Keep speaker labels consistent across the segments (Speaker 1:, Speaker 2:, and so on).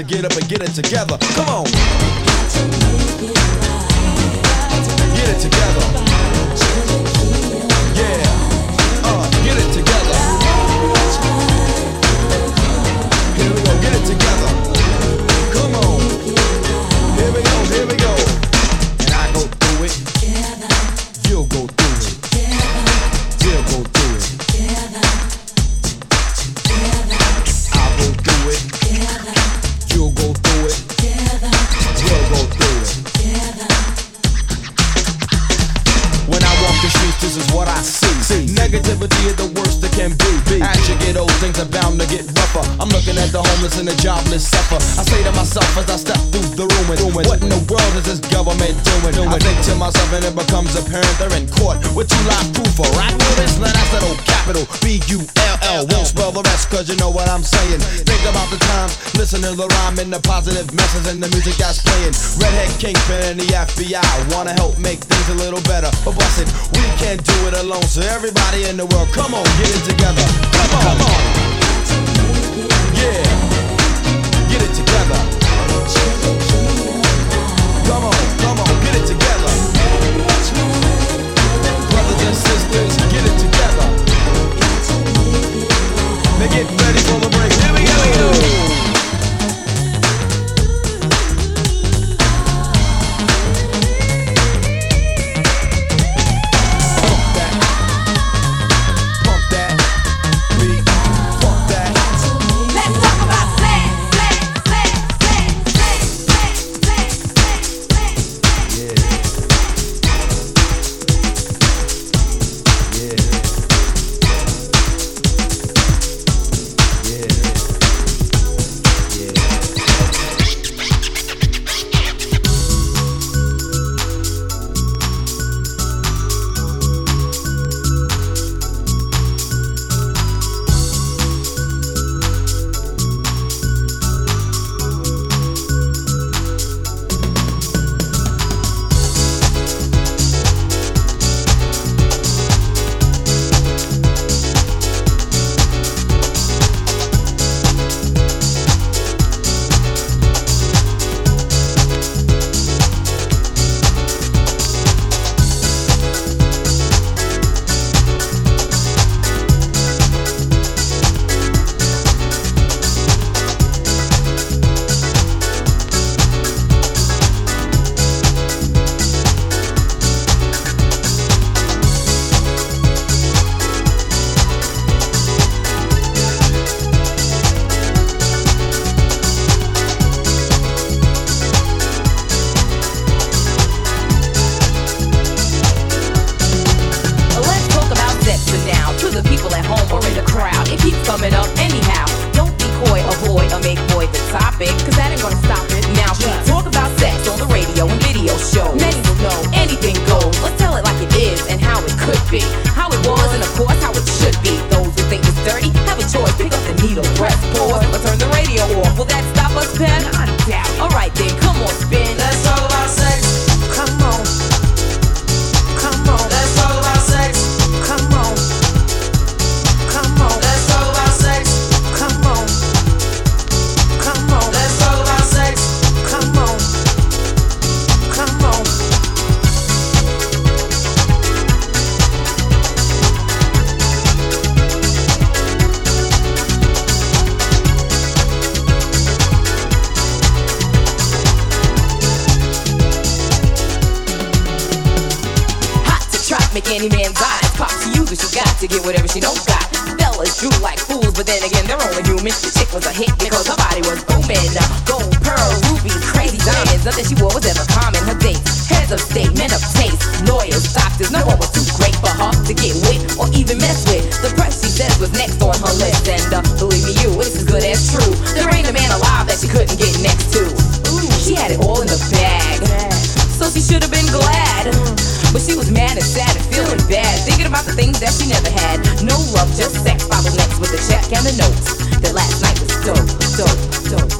Speaker 1: to get up. workers and the jobless suffer. I say to myself as I step through the room, what in the world is this government doing? doing? I think to myself and it becomes apparent they're in court with two life proof for right this land. I oh, capital B U L L. Won't spell the rest, cause you know what I'm saying. Think about the times, listen to the rhyme and the positive message and the music that's playing. Redhead Kingpin and the FBI wanna help make things a little better. But busted, we can't do it alone, so everybody in the world, come on, get it together. Come on, come on. Yeah. get together. Brothers and sisters, get it together. Ready for the break. Here we go.
Speaker 2: miss. This chick was a hit because her body was booming. Gold, pearl, ruby, crazy diamonds. Nothing she wore was ever common. Her dates, heads of state, men of taste, lawyers, doctors. No one was too great for her to get with or even mess with. The press she says was next on her list. And uh, believe me, you, it's as good as true. There ain't a man alive that she couldn't get next to. Ooh, she had it all in the bag. So she should have been glad. But she was mad and sad and feeling bad, thinking about the things that she never had. No love, just sex. Follow next with the check and the notes last night was dope, dope, dope.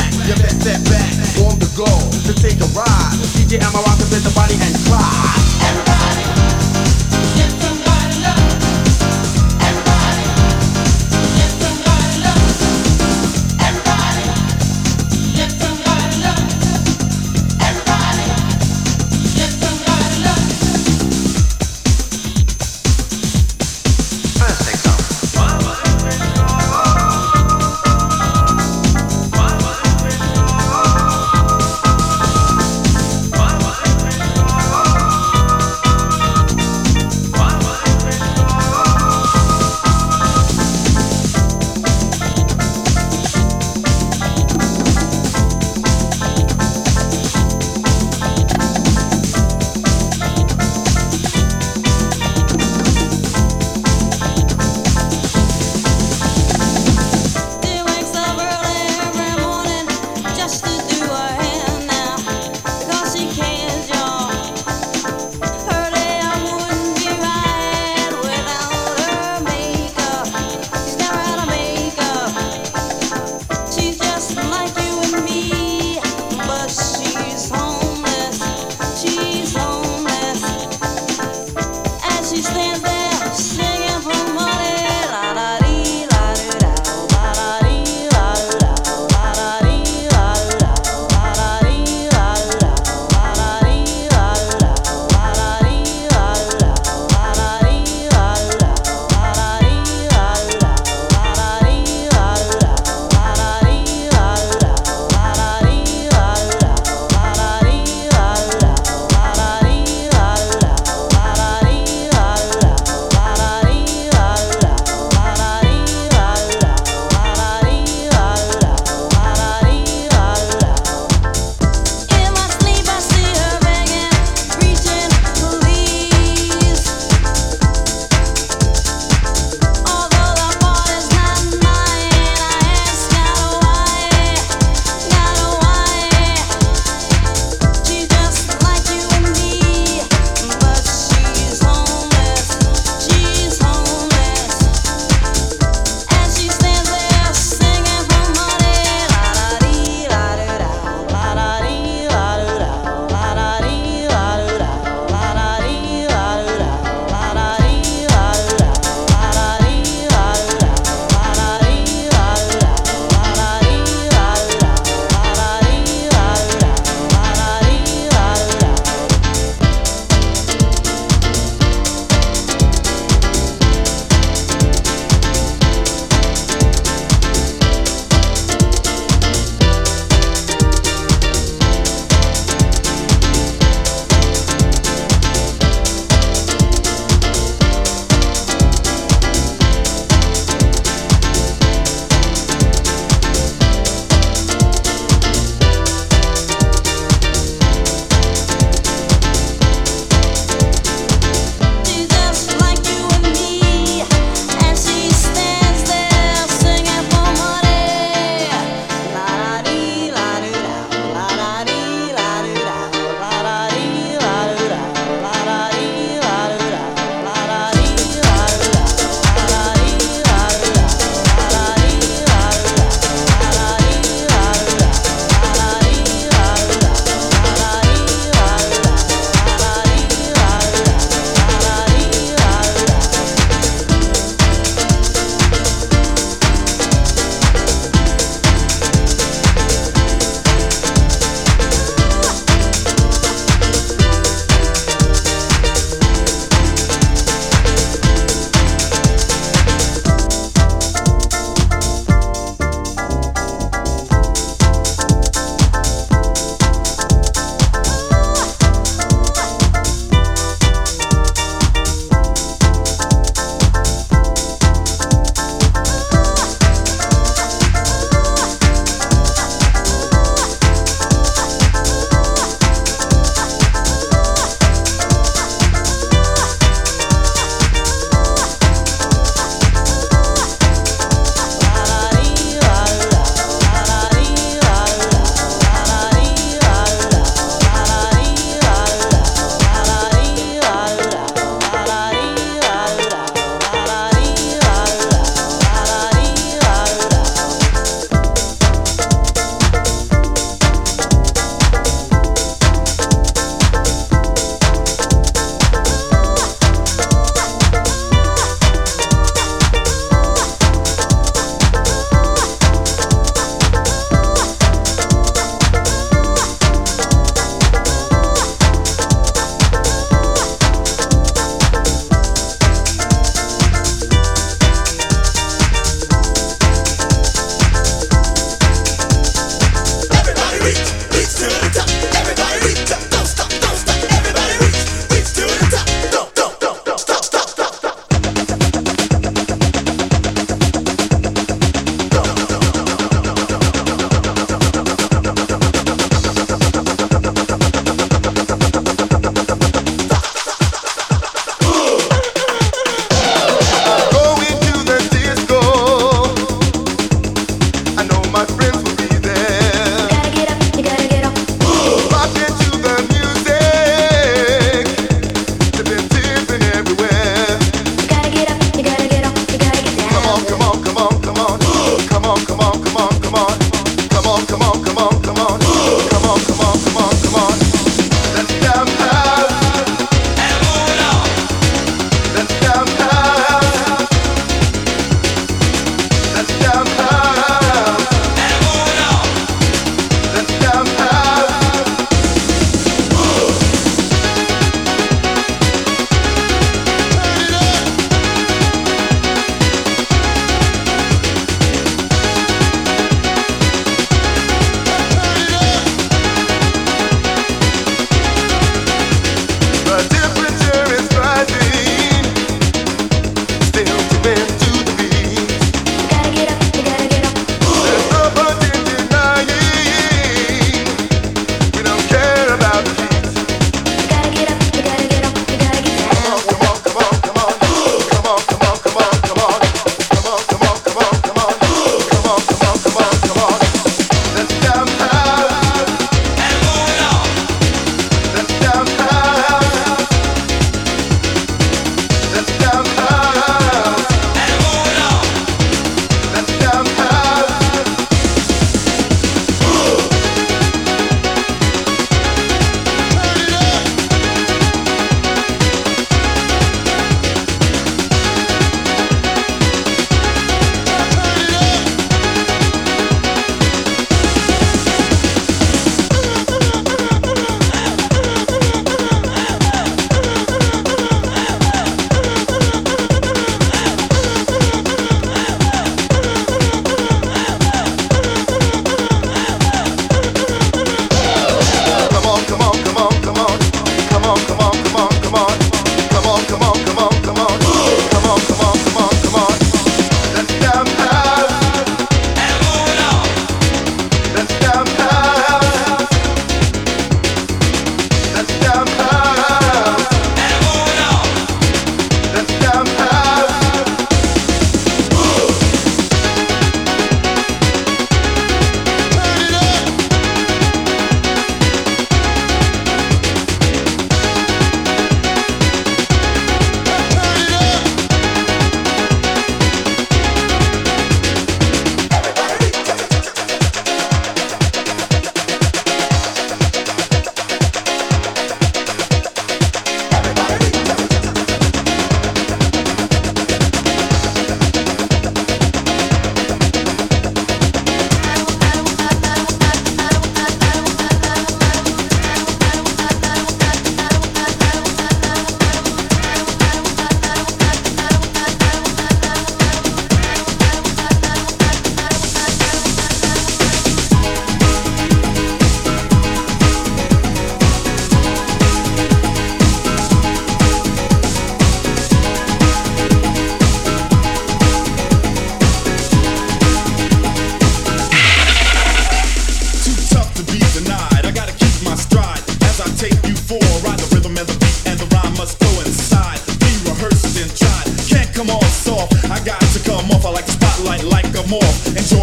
Speaker 3: back, you
Speaker 4: best step back. On the go to take a ride. DJ Amaraka, bend the body and cry.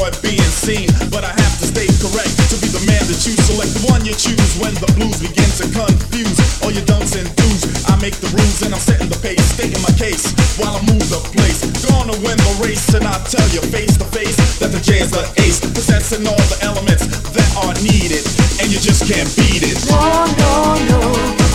Speaker 4: enjoy being seen, but I have to stay correct to be the man that you select. The one you choose when the blues begin to
Speaker 5: confuse all your dunks and dudes.
Speaker 6: I make the rules and I'm setting the pace, stating my case while I move the place. Gonna
Speaker 5: win the race, and I tell
Speaker 7: you face to face that the J's the ace, possessing all the elements that are needed, and you just can't beat it. No, no, no.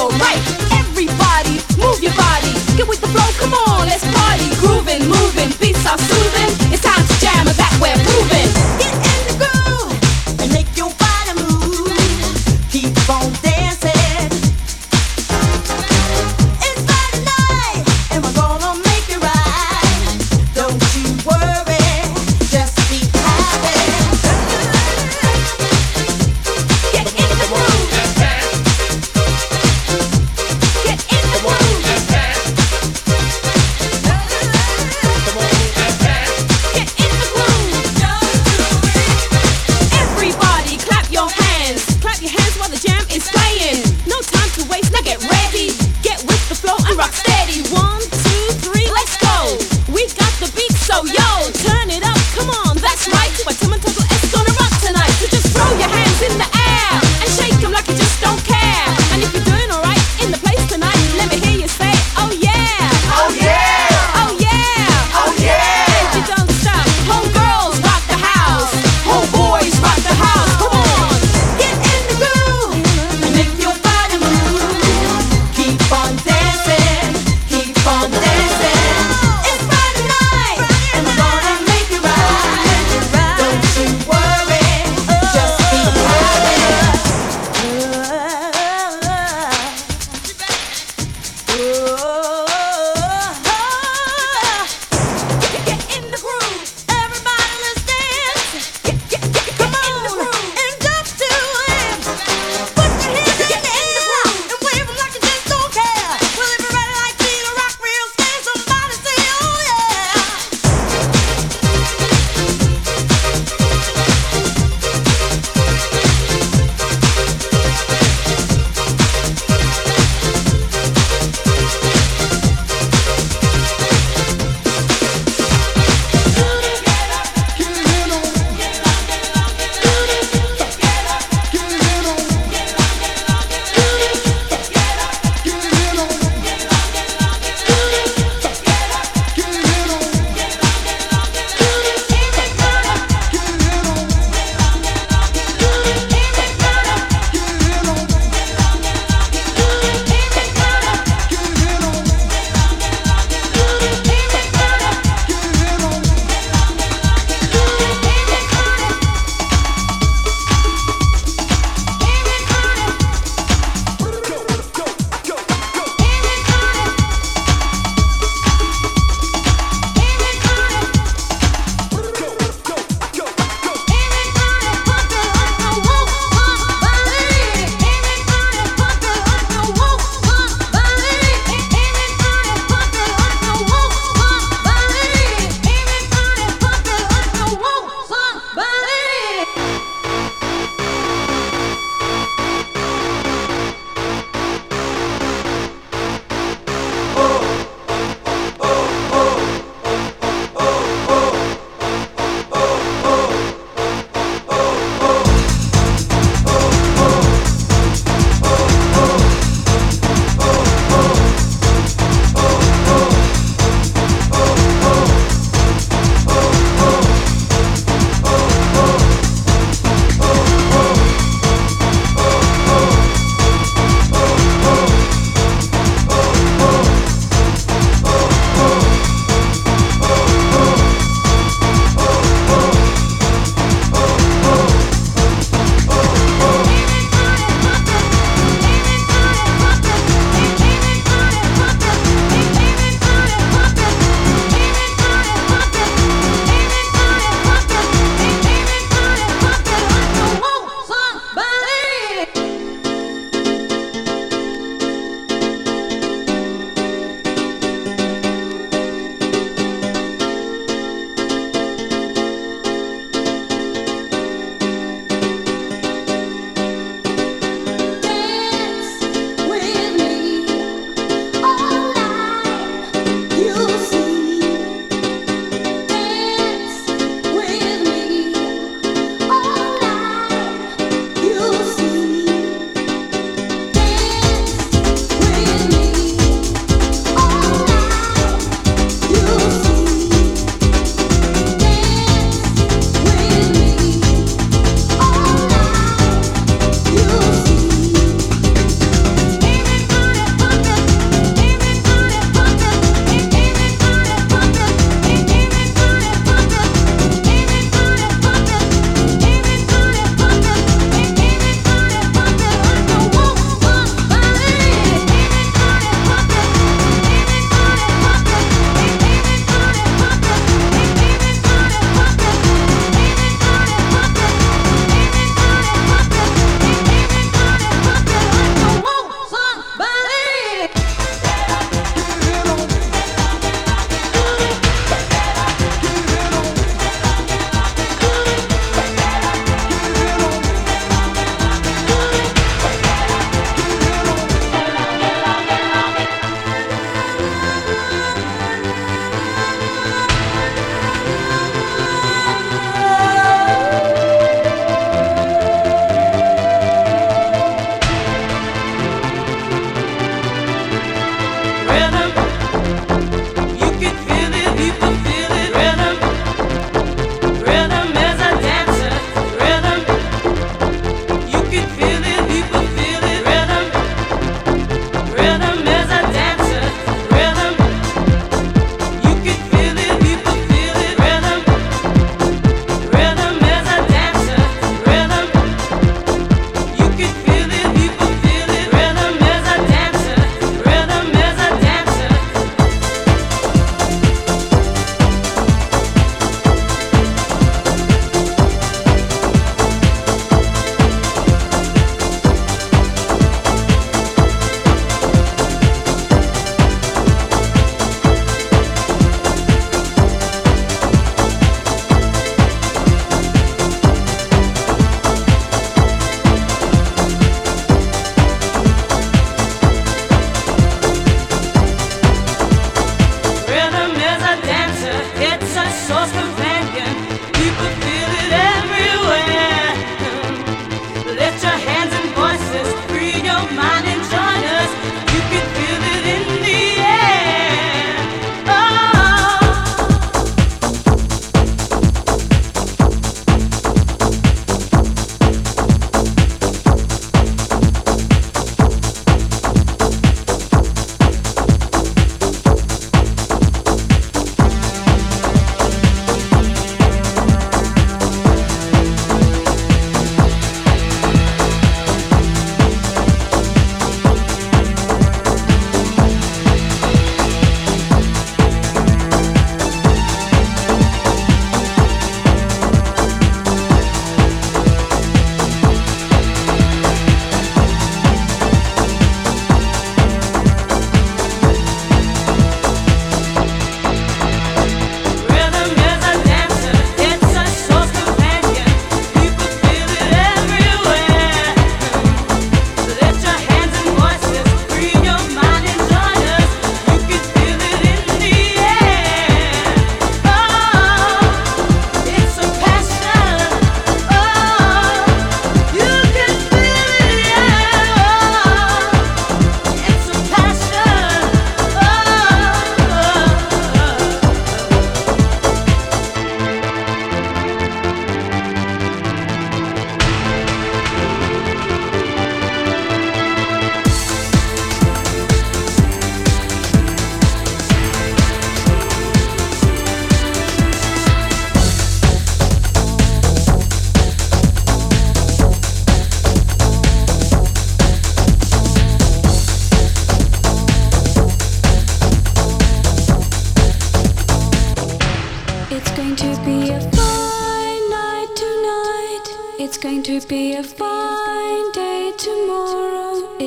Speaker 7: You're right.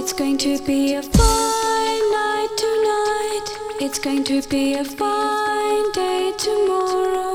Speaker 7: It's going to be a fine night tonight. It's going to be a fine day tomorrow.